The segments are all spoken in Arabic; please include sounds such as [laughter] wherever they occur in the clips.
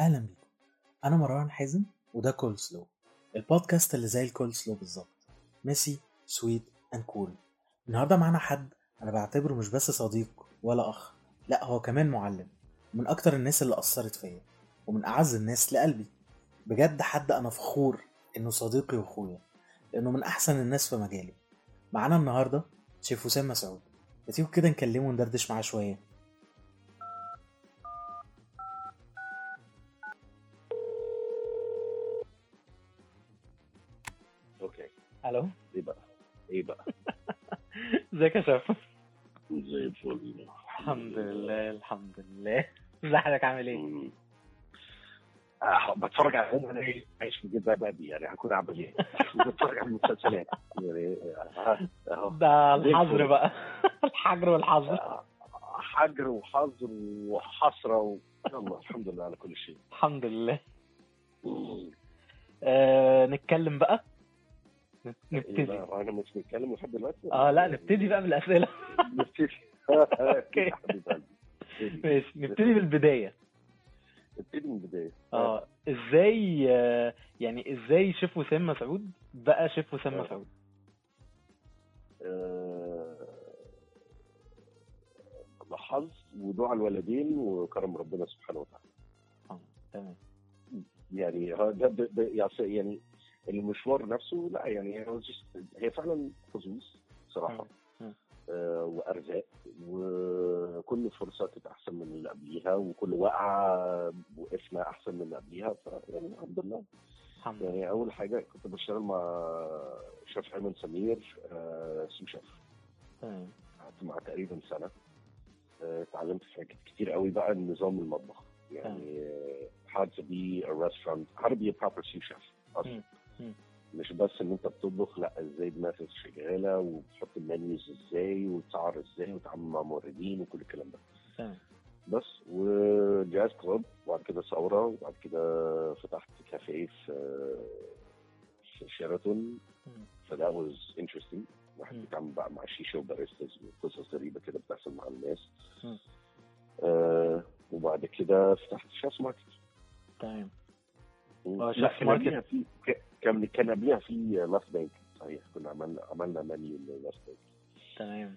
أهلا بيكم. أنا مروان حازم وده Callslaw البودكاست اللي زي الكول سلو بالظبط. Messy sweet and cool النهارده معانا حد أنا بعتبره مش بس صديق ولا أخ لأ هو كمان معلم من أكتر الناس اللي أثرت فيا ومن أعز الناس لقلبي. بجد حد أنا فخور إنه صديقي وأخويا لأنه من أحسن الناس في مجاله معانا النهارده شيف وسام مسعود. ما تيجوا كده نكلمه وندردش معاه شوية. ألو؟ إيه بقى؟ إيه بقى؟ [laughs] إزيك يا شيف؟ زي الفل. الحمد لله الحمد لله. [laughs] ازي حضرتك؟ عامل إيه. آه، بتفرج على أنا إيه عايش في الجيل بقى يعني هكون عامل إيه؟ [laughs] بتفرج على المسلسلات. يعني آه، اهو ده الحظر. بقى. الحجر والحظر. آه، حجر وحظر وحسرة و... يلا الحمد لله على كل شيء. الحمد لله. آه نتكلم بقى. نبتدي. بقى أنا مش بنتكلم لحد دلوقتي؟ آه لا نبتدي بقى [laughs] نبتدي. [laughs] حبيب قلبي. نبتدي. ماشي نبتدي بالبداية. نبتدي من البداية. آه إزاي آه، يعني إزاي شيف وسام مسعود بقى شيف وسام آه. مسعود؟ آه، حظ ودعاء الوالدين وكرم ربنا سبحانه وتعالى. آه، تمام. يعني ده يعني المشوار نفسه لا يعني just- هي فعلا حظوظ صراحة. آه وأرزاق وكل فرصه كانت أحسن من اللي قبليها وكل وقعة وقفنا أحسن من اللي قبليها فيعني الحمد لله. الحمد لله. يعني أول حاجة كنت بشتغل مع شيف ايمن سمير آه سو شيف. قعدت معاه تقريبا سنة. آه، اتعلمت في حاجات كتير قوي بقى نظام المطبخ. يعني آه، how to be a restaurant how to be a proper sous chef. أصلا. مش بس إن أنت بتطبخ لأ إزاي دماغك شغالة وبتحط المنيوز إزاي وتسعر إزاي وتتعامل مع موردين وكل الكلام ده تمام بس وجاز كلوب وبعد كده ثورة وبعد كده فتحت كافيه في في شيراتون. فده was interesting واحد. بيتعامل بقى مع شيشة وباريستاز وقصص غريبة كده بتحصل مع الناس. آه وبعد كده فتحت شاس ماركت تمام لأ شاس ماركت. كان كان قبليها في لاست بانك صحيح كنا عملنا عملنا منيو لاست بانك تمام.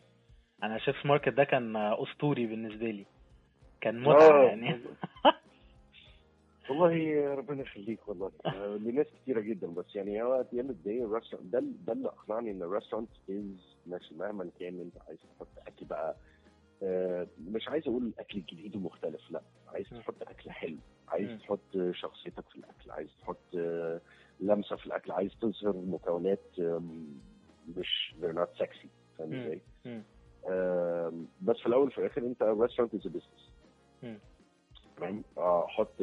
أنا شيف ماركت ده كان أسطوري بالنسبة لي. كان متعة آه. يعني. والله ربنا يخليك والله. آه، لناس كتيرة جدا. بس يعني هو day الرestaurant ده ده اللي أقنعني إن الريستورانت از ماشي مهما كان أنت عايز تحط أكل بقى آه، مش عايز أقول أكل جديد ومختلف لا. عايز. تحط أكل حلو. عايز. تحط شخصيتك في الأكل. عايز تحط لمسة في الأكل عايز تظهر مكونات مش they're not sexy. فاهم. إزاي؟ بس في الأول وفي الآخر أنت restaurant is a business مم. تمام؟ آه، حط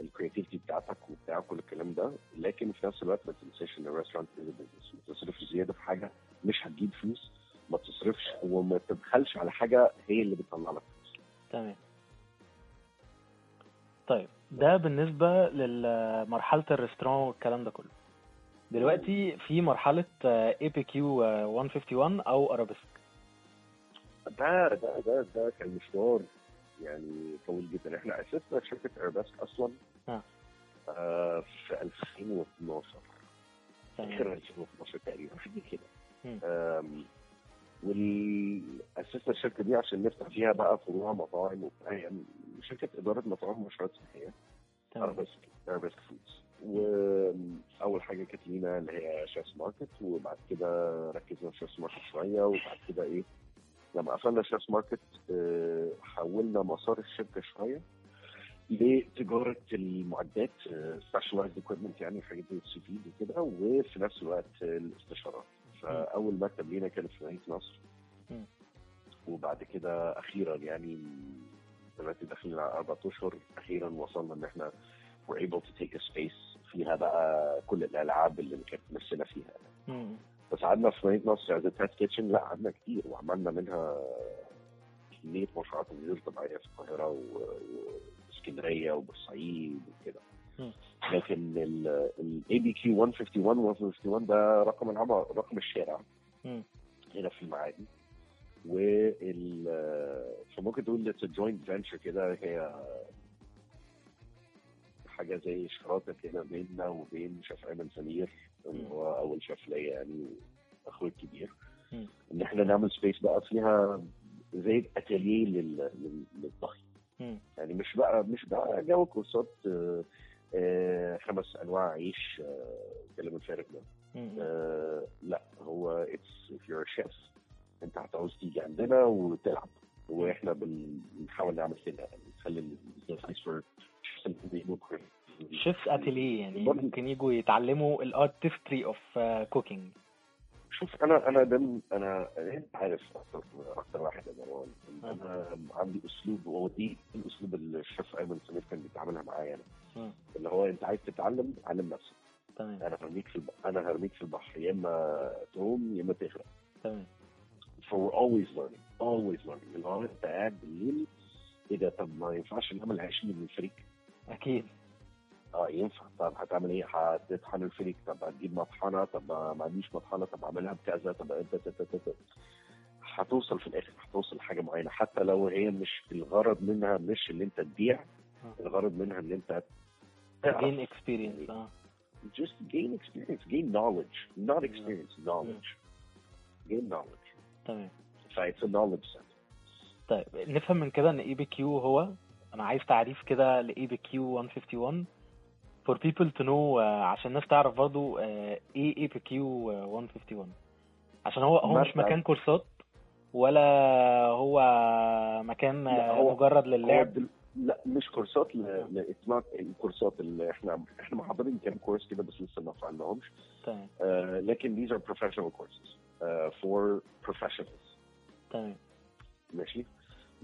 ال creativity بتاعتك وبتاع كل الكلام ده لكن في نفس الوقت ما تنساش إن ال restaurant is a business ما تصرفش زيادة في حاجة مش هتجيب فلوس. ما تصرفش وما تبخلش على حاجة هي اللي بتطلع لك فلوس. تمام. طيب. ده بالنسبة لمرحلة ال restaurant والكلام ده كله. دلوقتي في مرحلة ABQ 151 أو ارابيسك ده ده ده ده كان مشوار يعني طويل جدا. إحنا أسسنا شركة ايرباسك أصلا آه. آه في 2012 تمام. آخر 2012 تقريبا حاجة كده. وأسسنا الشركة دي عشان نفتح فيها بقى فروع مطاعم وبتاع يعني شركة إدارة مطاعم ومشروعات صحية. Arabesque Arabesque Foods واول حاجة كانت لينا اللي هي Chef's Market وبعد كده ركزنا في Chef's Market شوية وبعد كده إيه لما قفلنا Chef's Market آه، حولنا مسار الشركة شوية لتجارة المعدات specialized equipment يعني حاجات زي السي وكده وفي نفس الوقت آه، الاستشارات. فاول مكتب لينا كان في مدينه نصر. وبعد كده أخيرا يعني دلوقتي داخلين على أربع أشهر أخيرا وصلنا إن إحنا we're able to take a space فيها بقى كل الألعاب اللي كانت نفسنا فيها. بس قعدنا في مدينه نصر as test kitchen لا قعدنا كتير وعملنا منها كمية مشروعات غير طبيعية في القاهرة وإسكندرية وبورسعيد وكده. لكن ال ABQ 151 151 ده رقم العمارة رقم الشارع. هنا في المعادي وال فممكن تقول it's joint venture كده هي حاجة زي شراكة كده بيننا وبين شيف ايمن سمير اللي هو أول شيف ليا يعني أخوي الكبير. إن إحنا نعمل space بقى فيها زي atelier لل- لل- للطهي. يعني مش بقى مش بقى جو كورسات آه، خمس أنواع عيش آه، الكلام الفارغ ده. آه، لا هو it's if you're a chef انت هتعوز تيجي عندنا وتلعب. وإحنا بن- بنحاول نعمل كده يعني نخلي فور chefs atelier يعني ممكن يجوا يتعلموا ال artistry of cooking شوف أنا أنا ده أنا أنت عارف أكتر واحد يا مروان أنا عندي أسلوب وهو دي الأسلوب اللي الشيف أيمن سمير كان بيتعاملها معايا أنا. اللي هو أنت عايز تتعلم علم نفسك. تمام. أنا هرميك في الب... أنا هرميك في البحر. يا إما تقوم يا إما تغرق. تمام. For always learning always learning. اللي هو أنت قاعد بالليل إيه ده؟ طب ما ينفعش نعمل عيش من الفريك أكيد. آه ينفع طب هتعمل إيه؟ هتطحن الفريك طب هتجيب مطحنة. طب ما عنديش مطحنة. طب اعملها بكذا. طب هتوصل في الآخر. هتوصل لحاجة معينة. حتى لو هي مش الغرض منها مش ان انت تبيع آه. الغرض منها ان انت gain experience آه. just gain experience. Gain knowledge. Not experience. Knowledge. Gain knowledge. تمام. ف it's a knowledge set طيب نفهم من كده إن إي بي كيو هو أنا عايز تعريف كده ل ABQ 151 for people to know آه، عشان الناس تعرف برضو آه، إيه ABQ 151 عشان هو هو مش مكان كورسات ولا هو مكان آه، هو- مجرد هو للعب؟ دل... لا مش كورسات ل... ل... it's not الكورسات اللي إحنا إحنا محضرين كام كورس كده بس لسه ما فعلناهمش. تمام. آه، لكن these are professional courses uh, for professionals. تمام. ماشي؟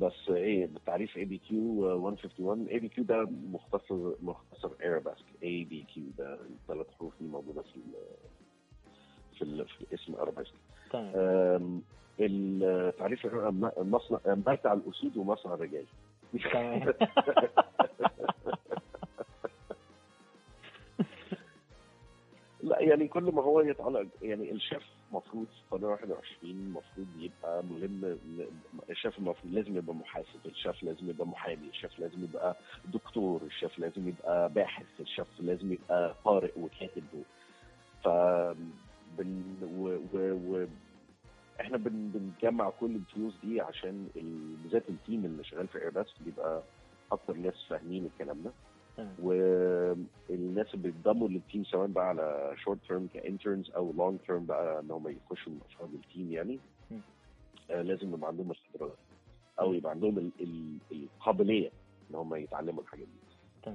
بس آه، إيه بالتعريف اي بي كيو 151 اي بي كيو ده مختصر مختصر Arabesque ABQ ده الثلاث حروف اللي موجودة في ال في, ال في الاسم اراباسك تمام. التعريف الم- مصنع مرتع الأسود ومصنع الرجال تمام. [laughs] لا يعني كل ما هو يتعلق يعني الشيف المفروض في قرن 21 المفروض يبقى ملم الشيف المفروض لازم يبقى محاسب الشيف لازم يبقى محامي الشيف لازم يبقى دكتور الشيف لازم يبقى باحث الشيف لازم يبقى قارئ وكاتب ف بن و, و, و إحنا بن بنجمع كل الفلوس دي عشان ال- بالذات ال team اللي شغال في ايرباس بيبقى أكتر ناس فاهمين الكلام ده. والناس اللي بيتضموا لل team سواء بقى على short term ك interns أو long term بقى إن هم يخشوا من افراد ال team يعني. آه لازم يبقى عندهم الخبرات أو يبقى عندهم ال ال القابلية إن هم يتعلموا الحاجات دي.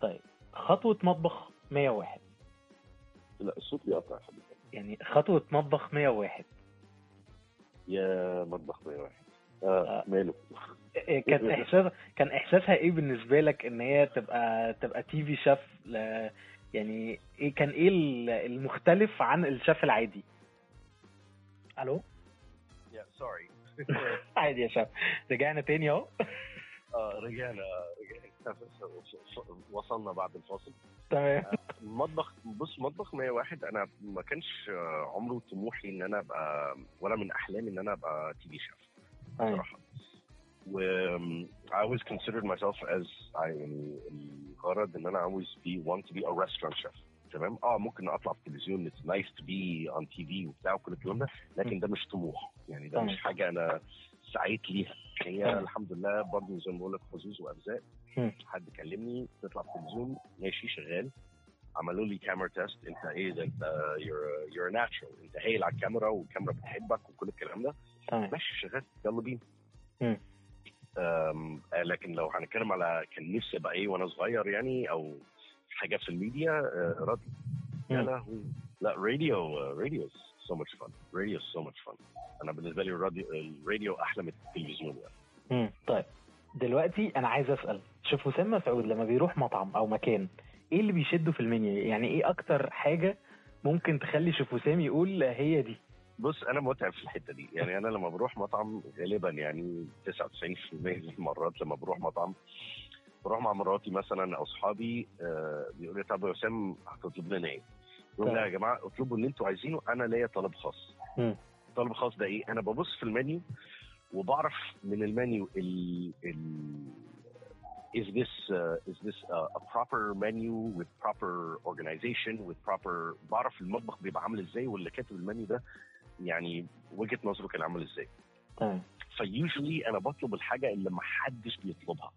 طيب خطوة مطبخ 101 لا الصوت بيقطع يا حبيبي. يعني خطوة مطبخ 101 يا مطبخ 101 آه. آه. ماله. إيه كان [laughs] احساس كان إحساسها إيه بالنسبة لك إن هي تبقى تبقى تي في شيف ل... يعني إيه كان إيه ال- المختلف عن الشيف العادي؟ ألو؟ يا sorry [laughs] عادي يا شيف رجعنا تاني أهو. [laughs] آه رجعنا رجعنا. وصلنا بعد الفاصل. تمام. المطبخ بص مطبخ 101 أنا ما كانش آه، عمره طموحي إن أنا ابقى ولا من أحلامي إن أنا أبقى TV chef أيوة. بصراحة. و um, I always considered myself as I يعني الغرض إن أنا عاوز be want to be a restaurant chef. تمام؟ آه ممكن أطلع في التلفزيون it's nice to be on TV وبتاع وكل الكلام ده لكن ده مش طموح. يعني ده. مش حاجة أنا سعيت ليها. هي. الحمد لله برضه زي ما بقول لك حظوظ وارزاق. حد كلمني تطلع في التلفزيون ماشي شغال. عملوا لي كاميرا تيست أنت إيه ده؟ أنت you're you're natural. أنت هايل على الكاميرا والكاميرا بتحبك وكل الكلام ده. تمام. ماشي شغال. يلا بينا. آه، لكن لو هنتكلم على كان نفسي ابقى إيه وأنا صغير يعني أو حاجة في الميديا آه، راديو. يا. لهوي لا radio radio so much fun radio so much fun أنا بالنسبة لي الراديو الراديو أحلى من التلفزيون يعني. مم. طيب دلوقتي أنا عايز اسأل شيف وسام مسعود لما بيروح مطعم أو مكان إيه اللي بيشده في المنيو؟ يعني إيه أكتر حاجة ممكن تخلي شيف وسام يقول هي دي؟ بص أنا متعب في الحتة دي يعني أنا لما بروح مطعم غالبا يعني 99% من المرات لما بروح مطعم بروح مع مراتي مثلا أو أصحابي آه بيقولوا لي طب يا وسام هتطلب لنا إيه؟ بقول لا يا جماعة اطلبوا اللي أنتوا عايزينه أنا ليا طلب خاص. طلب خاص ده إيه؟ أنا ببص في المنيو وبعرف من المنيو ال ال is this uh, is this uh, a proper menu with proper organization with proper بعرف المطبخ بيبقى عامل إزاي واللي كاتب المنيو ده يعني وجهة نظره كان عامل إزاي تمام ف usually أنا بطلب الحاجة اللي ما حدش بيطلبها.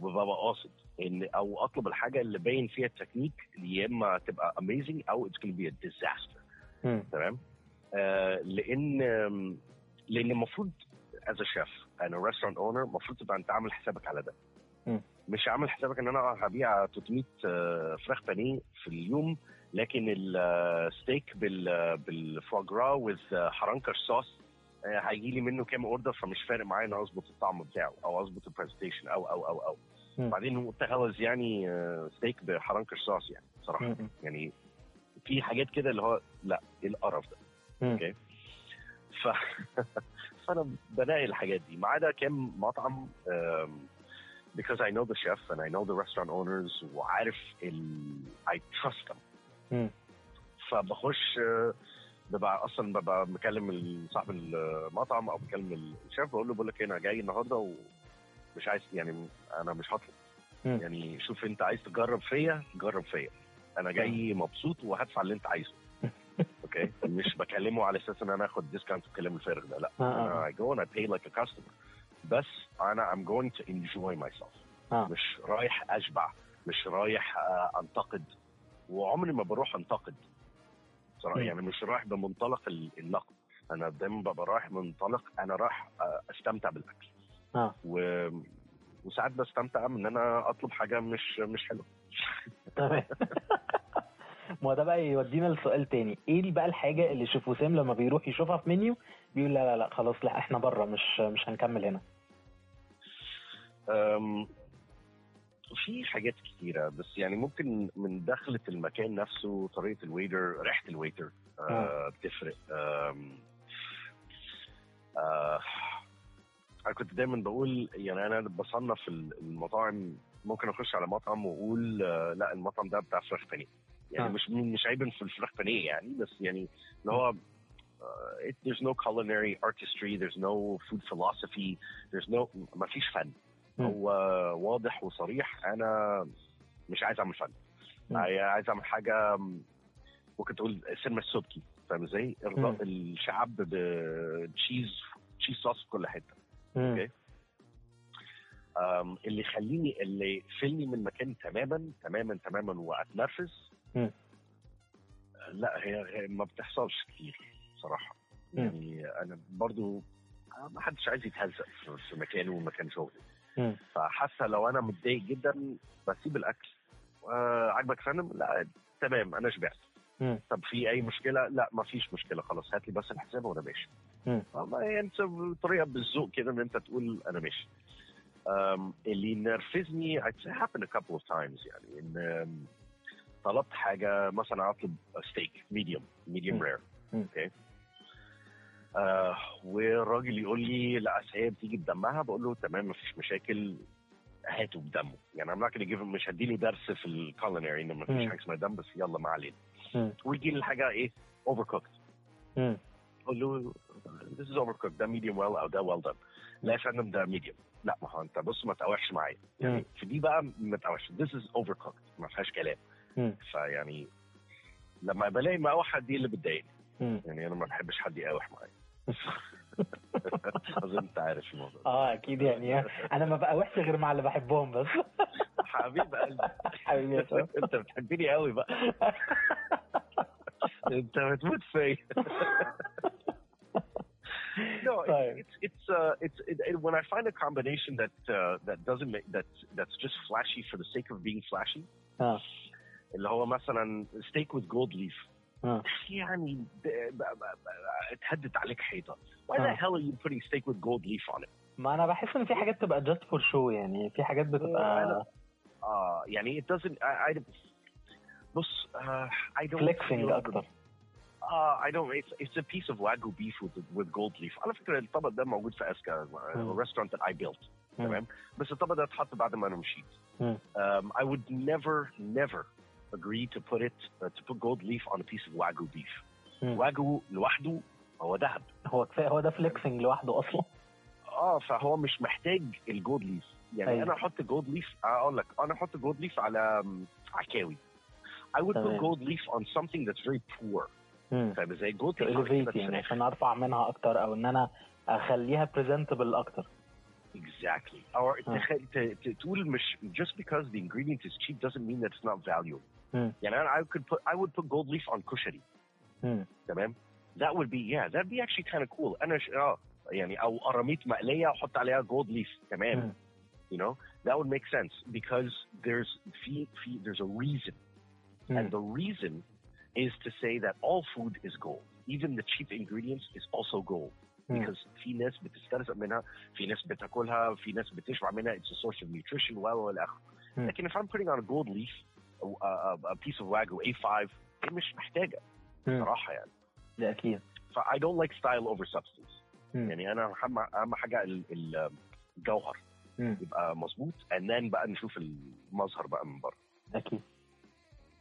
وببقى قاصد إن أو أطلب الحاجة اللي باين فيها التكنيك يا إما تبقى amazing أو it's disaster مم. تمام آه لأن لأن المفروض as chef and a restaurant owner المفروض تبقى أنت عامل حسابك على ده مم. مش عامل حسابك إن أنا هبيع 300 آه، فراخ بانيه في اليوم لكن الستيك بال بالفواجرا with حرنكش sauce هيجي لي منه كام order فمش فارق معايا إن أظبط الطعم بتاعه أو أظبط ال presentation أو أو أو أو. بعدين تغلز يعني آه، steak بحرنكش sauce يعني صراحة. يعني في حاجات كده اللي هو لا إيه القرف ده. أوكي ف... [laughs] فأنا بلاقي الحاجات دي ما عدا كام مطعم because I know the chef and I know the restaurant owners وعارف ال... I trust them فبخش آه، ببقى أصلا ببقى مكلم صاحب المطعم أو مكلم الشيف بقول له بقول لك إيه، أنا جاي النهارده ومش عايز يعني أنا مش هطلب. يعني شوف أنت عايز تجرب فيا جرب فيا. أنا جاي مبسوط وهدفع اللي أنت عايزه. [laughs] أوكي؟ مش بكلمه على أساس إن أنا آخد discount الكلام الفارغ ده لا. آه، آه. أنا I go and I pay like a customer. بس أنا I'm going to enjoy myself. آه. مش رايح أشبع مش رايح أنتقد. وعمري ما بروح انتقد. صراحة مم. يعني مش رايح بمنطلق ال- النقد أنا دايما ببقى رايح منطلق أنا رايح آه، أستمتع بالأكل. آه. و... وساعات بستمتع من ان أنا أطلب حاجة مش مش حلوة. [laughs] تمام. ما ده بقى يودينا لسؤال تاني. إيه بقى الحاجة اللي شيف وسام لما بيروح يشوفها في منيو بيقول لا لا لا خلاص لا إحنا بره مش مش هنكمل هنا. في حاجات كتيرة بس يعني ممكن من دخلة المكان نفسه طريقة ال waiter ريحة ال waiter آه بتفرق أم، آه أنا كنت دايما بقول يعني أنا بصنف المطاعم ممكن أخش على مطعم وأقول آه لأ المطعم ده بتاع فراخ بانيه يعني آه. مش مش عيبا في الفراخ بانيه يعني بس يعني اللي هو there's no culinary artistry there's no food philosophy there's no ما فيش فن. هو واضح وصريح أنا مش عايز أعمل فن. عايز أعمل حاجة ممكن تقول سينما السبكي فاهم إزاي؟ ارضاء. الشعب بتشيز تشيز صوص في كل حتة. أم، اللي يخليني اللي يقفلني من مكان تماما تماما تماما وأتنرفز. لا هي, ما بتحصلش كتير صراحة. يعني أنا برضو ما حدش عايز يتهزق في- مكانه ومكان شغلي مم. فحتى لو أنا متضايق جدا بسيب الاكل. آه عاجبك فندم لا تمام أنا شبعت. طب في أي مشكلة؟ لا ما فيش مشكلة خلاص هات لي بس الحساب وأنا ماشي. والله يعني انت طريقة بالذوق كده إن أنت تقول أنا ماشي. um, اللي نرفزني I'd say happen a couple of times يعني إن um, طلبت حاجة مثلا أطلب steak medium medium. rare. okay آه والراجل يقول لي لا هي بتيجي بدمها بقول له تمام مفيش مشاكل هاته بدمه. يعني I'm not gonna give him مش هديله درس في ال culinary إنه مفيش. حاجة اسمها دم بس يلا ما علينا. ويجي لي الحاجة إيه؟ overcooked. أقول له this is overcooked. ده medium well أو ده well done. لا يا فندم ده medium. لا ما هو أنت بص ما تقاوحش معايا. يعني في دي بقى ما تقاوحش this is overcooked. ما فيهاش كلام. فيعني لما بلاقي مقاوحه دي اللي بتضايقني. يعني أنا ما بحبش حد يقاوح معايا. [laughs] اظن أنت عارف الموضوع. آه أكيد يعني. أنا ما بقى وحش غير مع اللي بحبهم بس. [laughs] حبيب قلبي. حبيبي. [laughs] أنت بتحبني قوي بقى. أنت بتموت فيا. No, طيب. it's it's uh, it's it, it, when I find a combination that uh, that doesn't make that's that's just flashy for the sake of being flashy آه. اللي هو مثلا steak with gold leaf. يعني ب- ب- اتهدت عليك حيطة. Why the آه. hell are you putting steak with gold leaf on it? ما أنا بحس إن في حاجات تبقى جاست فور شو يعني في حاجات بتبقى آه يعني it doesn't I, I بص uh, I don't the- أكتر. آه I don't it's, it's a piece of wagyu beef with with gold leaf. على فكرة الطبق ده موجود في اسكا restaurant that I built. تمام؟ بس الطبق ده اتحط بعد ما أنا مشيت. um, I would never never agree to put it uh, to put gold leaf on a piece of wagyu beef مم. wagyu لوحده هو ذهب هو كفاية هو ده flexing لوحده أصلا آه فهو مش محتاج ال gold leaf يعني أيوة. أنا أحط gold leaf أقول لك أنا أحط gold leaf على م، عكاوي I would put تمام. gold leaf on something that's very poor مم. فاهم إزاي جولد to ليف على كده elevate يعني فراخ. عشان أرفع منها أكتر أو إن أنا أخليها presentable أكتر Exactly. Or Hmm. تخ- ت- ت- تقول مش just because the ingredient is cheap doesn't mean that it's not valuable. مم. يعني أنا I could put I would put gold leaf on كشري مم. تمام؟ That would be yeah that'd be actually kind of cool. أنا ش... اه يعني أو قراميط مقلية أحط عليها gold leaf تمام؟ مم. You know that would make sense because there's في في there's a reason and مم. the reason is to say that all food is gold. Even the cheap ingredients is also gold. مم. because في ناس بتسترزق منها في ناس بتاكلها في ناس بتشبع منها it's a source of nutrition و والى اخره مم. لكن if I'm putting on a gold leaf piece of wagyu A5 هي مش محتاجة. صراحة يعني. ده أكيد. ف I don't like style over substance. مم. يعني أنا أهم أهم حاجة ال- ال- الجوهر. يبقى مظبوط. And then بقى نشوف المظهر بقى من بره. أكيد.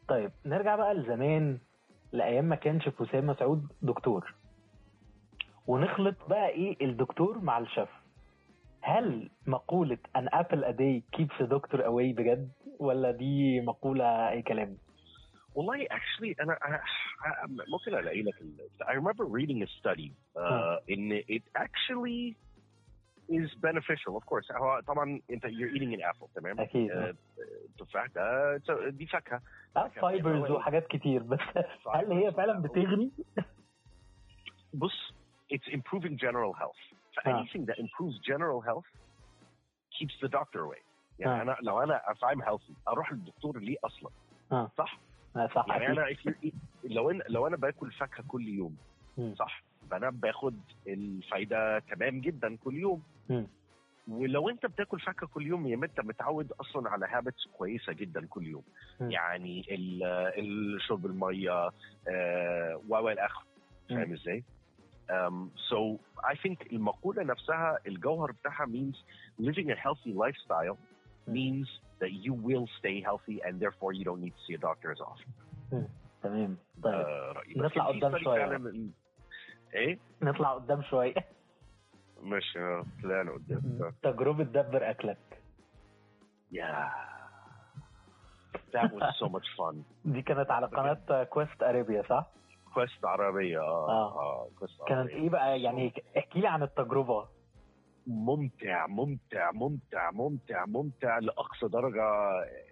طيب نرجع بقى لزمان لأيام ما كان شيف حسام مسعود دكتور. ونخلط بقى إيه الدكتور مع الشيف. هل مقولة an apple a day keeps a doctor away بجد؟ ولا دي مقولة اي كلام؟ والله actually انا أنا- أنا- ممكن الاقي لك ال- I remember reading a study uh, in it actually is beneficial of course هو طبعا انت you're eating an apple تمام اكيد آه، التفاح ده it's a- دي فاكهه فايبرز وحاجات كتير بس هل هي فعلا بتغني؟ بص it's improving general health so آه. anything that improves general health keeps the doctor away يعني آه. أنا لو أنا if I'm healthy أروح للدكتور ليه أصلا آه. صح آه، صح يعني أنا لو أنا لو أنا باكل فاكهة كل يوم. صح فأنا باخد الفايدة تمام جدا كل يوم. ولو أنت بتاكل فاكهة كل يوم يا أنت متعود أصلا على هابتس كويسة جدا كل يوم مم. يعني الشرب المية آه، و و إلى اخره. فاهم إزاي؟ Um, so I think المقولة نفسها الجوهر بتاعها means living a healthy lifestyle. Means that you will stay healthy and therefore you don't need to see a doctor as often. تمام طيب آه، نطلع قدام شوية. إيه؟ نطلع قدام شوية مش آه، طلعنا قدام تجربة دبر أكلك Yeah. That was so much fun. دي كانت على قناة كويست اريبيا صح؟ كويست عربية آه آه. آه كويست كانت عربية. إيه بقى يعني احكي لي عن التجربة ممتع ممتع ممتع ممتع ممتع لأقصى درجة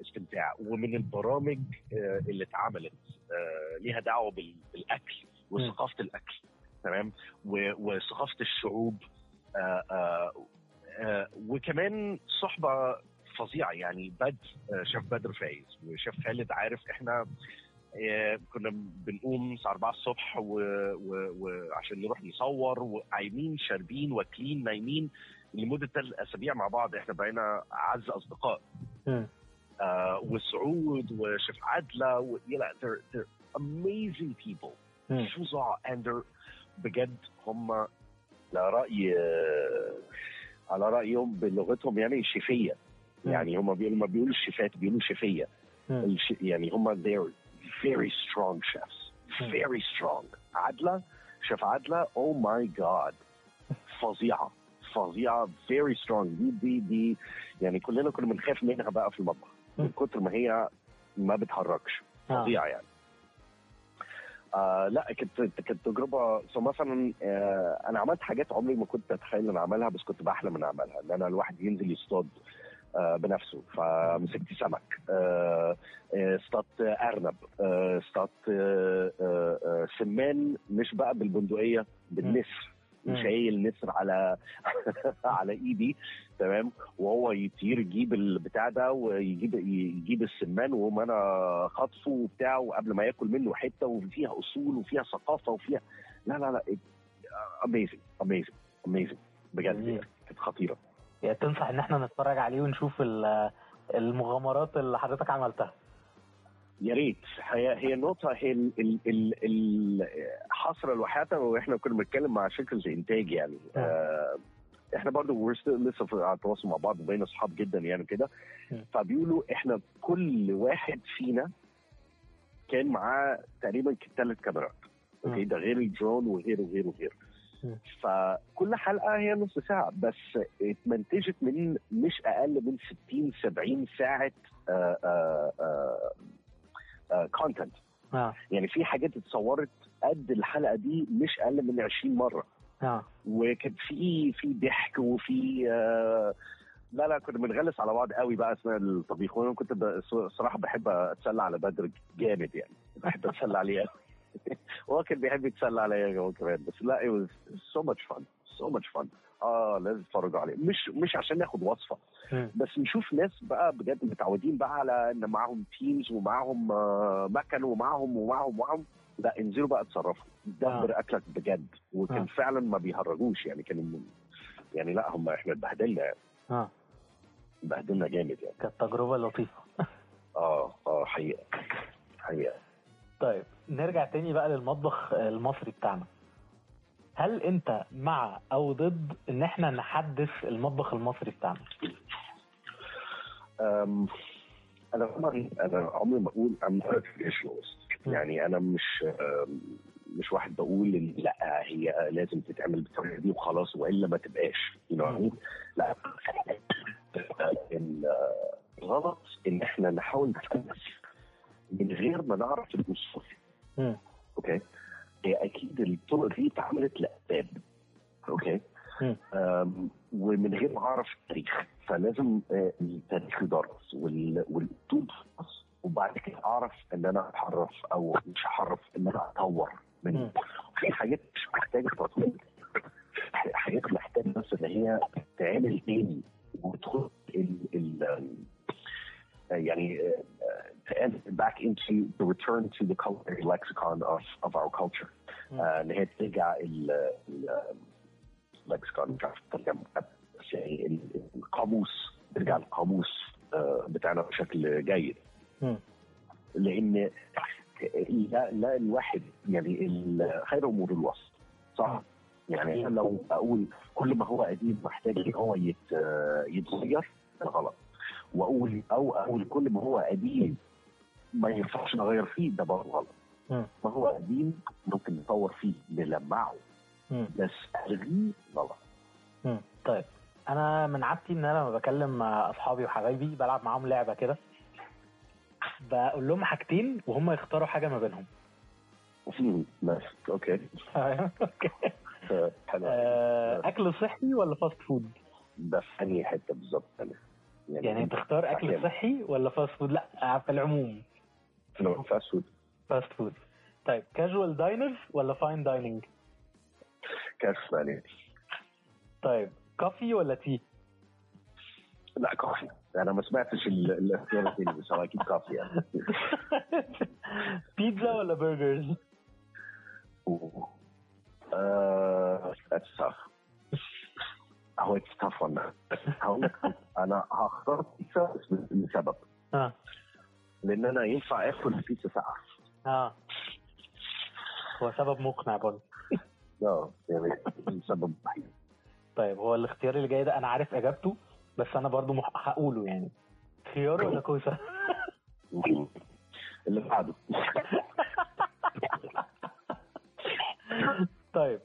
استمتاع. ومن البرامج آه، اللي اتعملت آه، ليها دعوة بال- بالأكل وثقافة الأكل تمام؟ وثقافة الشعوب آه، وكمان صحبة فظيعة. يعني بدر شيف بدر فايز وشيف خالد عارف إحنا كنا بنقوم الساعة 4 الصبح و- و- وعشان نروح نصور وقايمين شاربين واكلين نايمين لمدة ثلاث اسابيع مع بعض إحنا بقينا أعز أصدقاء. آه وسعود وشيف عدله و... yeah, they're, they're amazing people. فظاع and they're بجد هم على رأي على رأيهم بلغتهم يعني شفيه مم. يعني هم بيقولوا ما بيقولوا الشيفات بيقولوا. الش... يعني هم they're very strong chefs. مم. very strong. عدلة شيف عدلة oh my god. فظيعة فظيعة very strong. دي دي دي يعني كلنا كنا بنخاف منها بقى في المطبخ. مم. من كتر ما هي ما بتهرجش. آه. فظيعة يعني. آه لا كانت كانت تجربة. سو مثلا آه أنا عملت حاجات عمري ما كنت أتخيل إن أعملها بس كنت بحلم إن أعملها. إن أنا الواحد ينزل يصطاد. بنفسه. فمسكت سمك. آه آه، اصطادت أرنب. آه، اصطادت آه، آه، آه، سمان مش بقى بالبندقية بالنسر. شايل نسر على [laughs] على إيدي. تمام؟ وهو يطير يجيب البتاع ده ويجيب يجيب السمان وهم أنا خاطفه وبتاع وقبل ما ياكل منه حتة وفيها أصول وفيها ثقافة وفيها لا لا لا amazing amazing اميزنج بجد جميل. كانت خطيرة. يعني تنصح إن إحنا نتفرج عليه ونشوف ال- المغامرات اللي حضرتك عملتها. يا ريت. هي هي النقطة هي ال ال ال ال حصر الوحيدة وإحنا كنا بنتكلم مع شركة إنتاج يعني. آه إحنا برضو لسه على التواصل مع بعض وبين أصحاب جدا يعني كده. فبيقولوا إحنا كل واحد فينا كان معاه تقريبا ثلاث كاميرات. okay. ده غير الدرون وغيره وغيره وغيره. فكل حلقة هي نص ساعة بس اتمنتجت من مش أقل من 60 70 ساعة content آه يعني في حاجات اتصورت قد الحلقة دي مش أقل من 20 مرة. آه. وكان في في ضحك وفي آه، لا لا كنا بنغلس على بعض قوي بقى أثناء الطبيخ وأنا كنت ب- صراحة بحب أتسلى على بدر جامد يعني بحب أتسلى عليه. كان بيحب يتسلى عليا هو كمان بس لا it was so much fun so much fun. آه لازم تتفرجوا عليه. مش مش عشان ناخد وصفة. بس نشوف ناس بقى بجد متعودين بقى على إن معاهم تيمز ومعاهم آه، مكن ومعاهم ومعاهم ومعاهم. لا انزلوا بقى اتصرفوا. دبر أكلك بجد. وكان آه. فعلا ما بيهرجوش يعني كان يعني لا هم إحنا اتبهدلنا. يعني آه. اتبهدلنا جامد يعني. كانت تجربة لطيفة. آه آه حقيقة. حقيقة. طيب نرجع تاني بقى للمطبخ المصري بتاعنا. هل انت مع أو ضد ان إحنا نحدث المطبخ المصري بتاعنا؟ أم، أنا عمري أنا عمري ما أقول I'm not a traditionalist. م. يعني أنا مش مش واحد بقول إن لا هي لازم تتعمل بالطريقة دي وخلاص وإلا ما تبقاش. Mean؟ لا. ال- الغلط إن إحنا نحاول نتحدث من غير ما نعرف الاصول مم. okay؟ هي أكيد الطرق دي اتعملت لاسباب okay؟ ومن غير ما أعرف التاريخ. فلازم آه، التاريخ يدرس وال- والاسلوب وبعد كده أعرف إن أنا احرف أو مش أحرف إن return to the culinary lexicon of of our culture. ان هي ترجع ال ال- اللكسيكون مش عارف الترجمه بس يعني ال- القاموس ترجع القاموس بتاعنا بشكل جيد. مم. لأن لا لا الواحد يعني خير امور الوسط صح؟ يعني أنا لو أقول كل ما هو قديم محتاج إن هو يت- يتغير غلط. وأقول أو أقول كل ما هو قديم ما ينفعش نغير فيه ده برضه غلط. مم. ما هو قديم ممكن نطور فيه نلمعه مم. بس ألغيه غلط. طيب أنا من عادتي إن أنا لما بكلم مع أصحابي وحبايبي بلعب معاهم لعبة كده. بقول لهم حاجتين وهم يختاروا حاجة ما بينهم. okay. okay. آه، حلو. آه، أكل صحي ولا fast food ده في أنهي حتة بالظبط؟ أنا يعني تختار أكل. صحي ولا fast food لأ في العموم. لو fast food fast food طيب casual diners ولا fine dining cas يعني طيب coffee ولا tea لا coffee أنا ما سمعتش ال- الاختيار الثاني بس هو أكيد coffee يعني. [laughs] بيتزا ولا burgers أوه. آه، that's tough. هو it's tough one. بس هقول لك أنا هختار بيتزا لسبب آه. لأن أنا ينفع آكل بيتزا ساقعة. آه. هو سبب مقنع برضه. [laughs] آه يعني السبب وحيد طيب هو الاختيار اللي جاي ده أنا عارف إجابته بس أنا برضو مح- هقوله يعني. خيار ولا كوسة؟ [laughs] اللي بعده. [laughs] طيب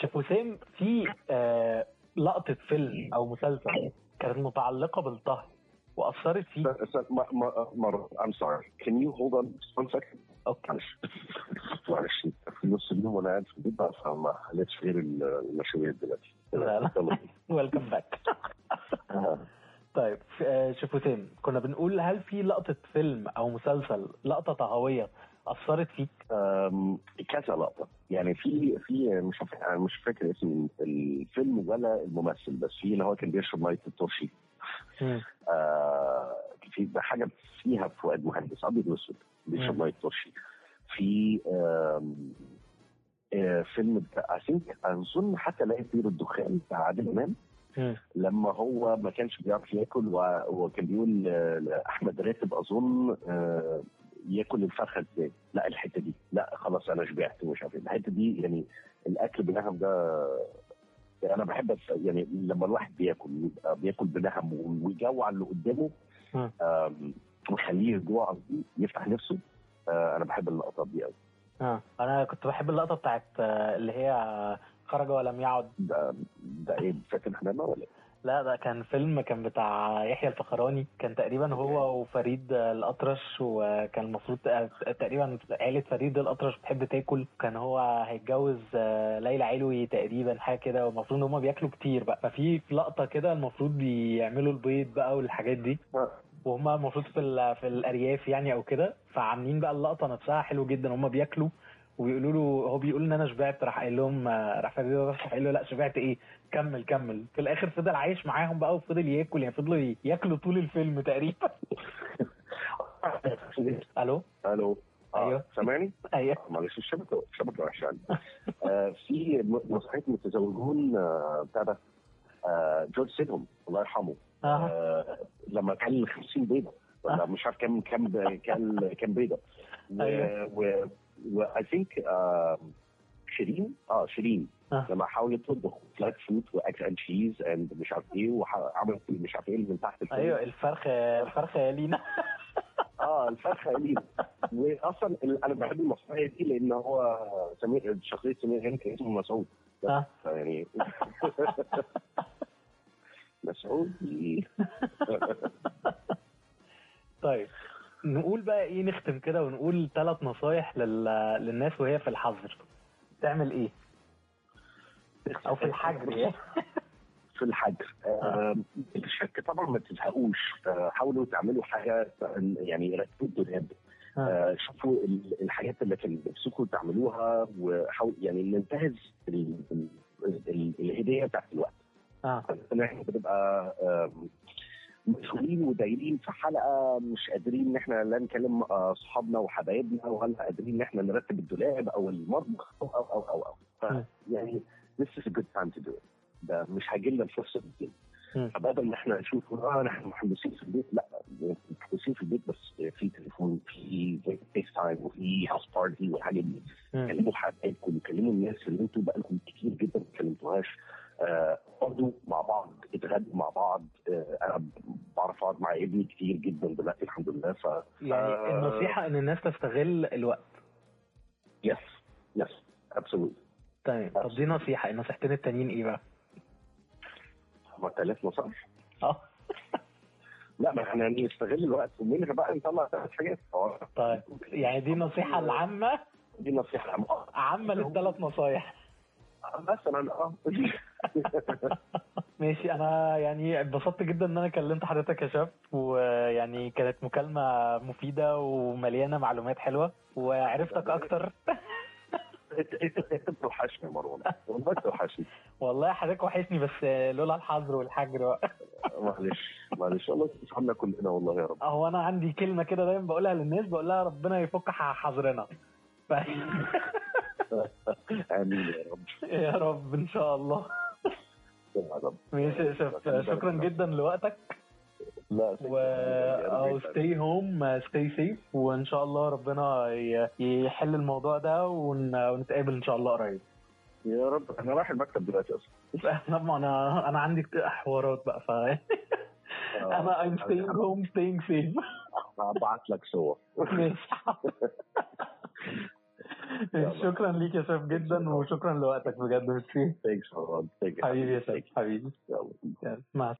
شيف وسام في آه لقطة فيلم أو مسلسل كانت متعلقة بالطهي. وأثرت فيك مرة I'm sorry. Can you hold on one second? okay. معلش. معلش. في نص اليوم وأنا قاعد في البيت بقى فما خليتش غير المشويات دلوقتي. لا، لا. welcome back. [laughs] [laughs] طيب آه، شيف وسام كنا بنقول هل في لقطة فيلم أو مسلسل لقطة طهوية أثرت فيك؟ كذا لقطة. يعني في في مش مش فاكر اسم الفيلم ولا الممثل بس في اللي هو كان بيشرب مية الترشي آه في حاجة فيها فؤاد مهندس أبيض وأسود بيشرب. مية ترشي في آم، آه فيلم بتاع think أظن حتى لا يطير الدخان بتاع عادل إمام مم. لما هو ما كانش بيعرف ياكل وكان بيقول آه، لأحمد راتب أظن آه، ياكل الفرخة إزاي؟ لا الحتة دي لا خلاص أنا شبعت ومش عارف إيه. الحتة دي يعني الأكل بنهم ده أنا بحب يعني لما الواحد بياكل يبقى بياكل بنهم ويجوع اللي قدامه ويخليه يجوع يفتح نفسه آه، أنا بحب اللقطات دي قوي آه أنا كنت بحب اللقطة بتاعت آه، اللي هي خرج ولم يعد. ده ده إيه؟ فاتن حمامة ولا إيه؟ لا ده كان فيلم كان بتاع يحيى الفخراني. كان تقريبا هو وفريد الأطرش وكان المفروض تقريبا عيلة فريد الأطرش بتحب تاكل. كان هو هيتجوز ليلى علوي تقريبا حاجة كده. والمفروض إن هما بياكلوا كتير بقى. ففي في لقطة كده المفروض بيعملوا البيض بقى والحاجات دي. آه. وهم المفروض في في الأرياف يعني أو كده. فعاملين بقى اللقطة نفسها حلو جدا. هم بياكلوا وبيقولوا له هو بيقول إن أنا شبعت راح قايل لهم راح راح قايل له لا شبعت إيه؟ كمل كمل. في الآخر فضل عايش معاهم بقى وفضل ياكل يعني فضلوا ياكلوا طول الفيلم تقريبا. [laughs] ألو؟ ألو. آه، أيوه. سامعني؟ أيوه. معلش الشبكة الشبكة وحشة عندي. آه في مسرحيه متزوجون آه بتاع ده آه جورج سيدهم الله يرحمه. آه. لما كان 50 بيضة ولا آه. مش عارف كام كام كام كام بيضة. أيوه. و و اي ثينك شيرين. آه شيرين. آه. لما حاولت تطبخ فلات فوت واكس اند تشيز اند مش عارف إيه وعملت مش عارف إيه اللي من تحت الفيلم. أيوه الفرخ الفرخه يا لينا. [laughs] آه الفرخه قليل واصلا ال- أنا بحب المسرحيه دي لأن هو سمير شخصية سمير كان اسمه مسعود. آه. يعني. [laughs] مسعودي [laughs] طيب. نقول بقى إيه نختم كده ونقول ثلاث نصايح لل... للناس وهي في الحظر. تعمل إيه؟ أو في الحجر يعني. [laughs] في الحجر. آه، الشك طبعا ما تزهقوش. حاولوا تعملوا حاجة يعني رتبوا الدولاب آه. آه، شوفوا ال- الحاجات اللي كان نفسكم تعملوها وحاول يعني ننتهز ال- ال- ال- الهدية بتاعت الوقت. آه. ان مشغولين ودايرين في حلقة مش قادرين إن إحنا لا نكلم آه، أصحابنا وحبايبنا ولا قادرين إن إحنا نرتب الدولاب أو المطبخ أو أو أو أو, أو. يعني this is a good time to do it ده مش هيجي لنا الفرصة دي. فبدل ما إحنا نشوف آه نحن محبسين في البيت لا محبسين في البيت بس في تليفون في FaceTime وفي Houseparty والحاجات دي. كلموا حبايبكم كلموا الناس اللي أنتوا بقالكم كتير جدا ما كلمتوهاش اقعدوا مع بعض اتغدوا مع بعض. آه، أنا بعرف أقعد مع ابني كتير جدا دلوقتي الحمد لله. ف يعني آه، النصيحة إن الناس تستغل الوقت. yes yes absolutely تمام طب دي نصيحة. النصيحتين التانيين إيه بقى؟ هما ثلاث نصائح آه. [laughs] لا ما إحنا نستغل الوقت. ومنها بقى نطلع ثلاث حاجات؟ طيب يعني دي النصيحه العامة؟ دي نصيحة عامة. عامة للثلاث نصايح. مثلا آه. [laughs] [laughs] ماشي أنا يعني اتبسطت جدا إن أنا كلمت حضرتك يا شاب ويعني كانت مكالمة مفيدة ومليانة معلومات حلوة وعرفتك [laughs] أكتر انت بتوحشني يا مروان والله بتوحشني والله حضرتك وحشني بس لولا الحظر والحجر بقى. [laughs] معلش معلش الله يسعدنا كلنا والله يا رب هو أنا عندي كلمة كده دايما بقولها للناس بقول لها ربنا يفك حظرنا. آمين يا رب يا رب إن شاء الله ماشي شكرا جدا لوقتك. لا و أو ستي هوم ستي سيف وإن شاء الله ربنا يحل الموضوع ده ون... ونتقابل إن شاء الله قريب. يا رب. أنا رايح المكتب دلوقتي أصلا. [laughs] أنا أنا عندي حوارات بقى ف أنا I'm staying home staying safe. هبعت لك صور. [laughs] ماشي. [laughs] شكرا ليك يا شيف جدا وشكرا لوقتك بجد. ميرسي حبيبي يا شيف حبيبي. مع